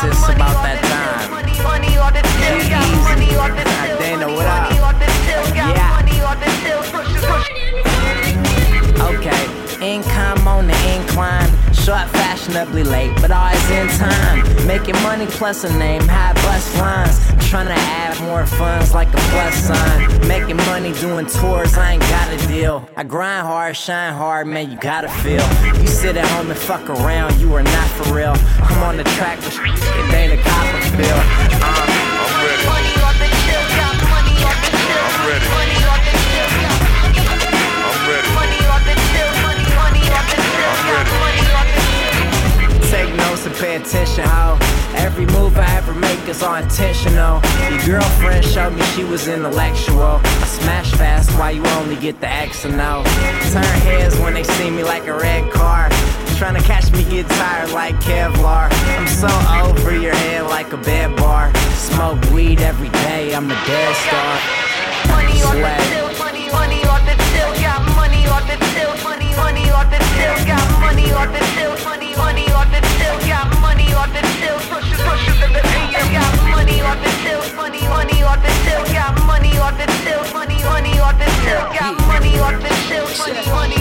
since about that time. Yeah, Dana, what up? Yeah. Okay, income on the incline. Short, fashionably late, but always in time. Making money plus a name, high bus lines. Trying to add more funds like a plus sign. Money doing tours, I ain't got a deal. I grind hard, shine hard, man, you gotta feel. You sit at home and fuck around, you are not for real. I'm on the track, but it ain't a Copperfield. Uh, pay attention, how every move I ever make is all intentional. Your girlfriend showed me she was intellectual. I smash fast while you only get the X and O. Turn heads when they see me like a red car. Trying to catch me get tired like Kevlar. I'm so over your head like a bed bar. Smoke weed every day, I'm a dead star. Money got money off this silk, money, money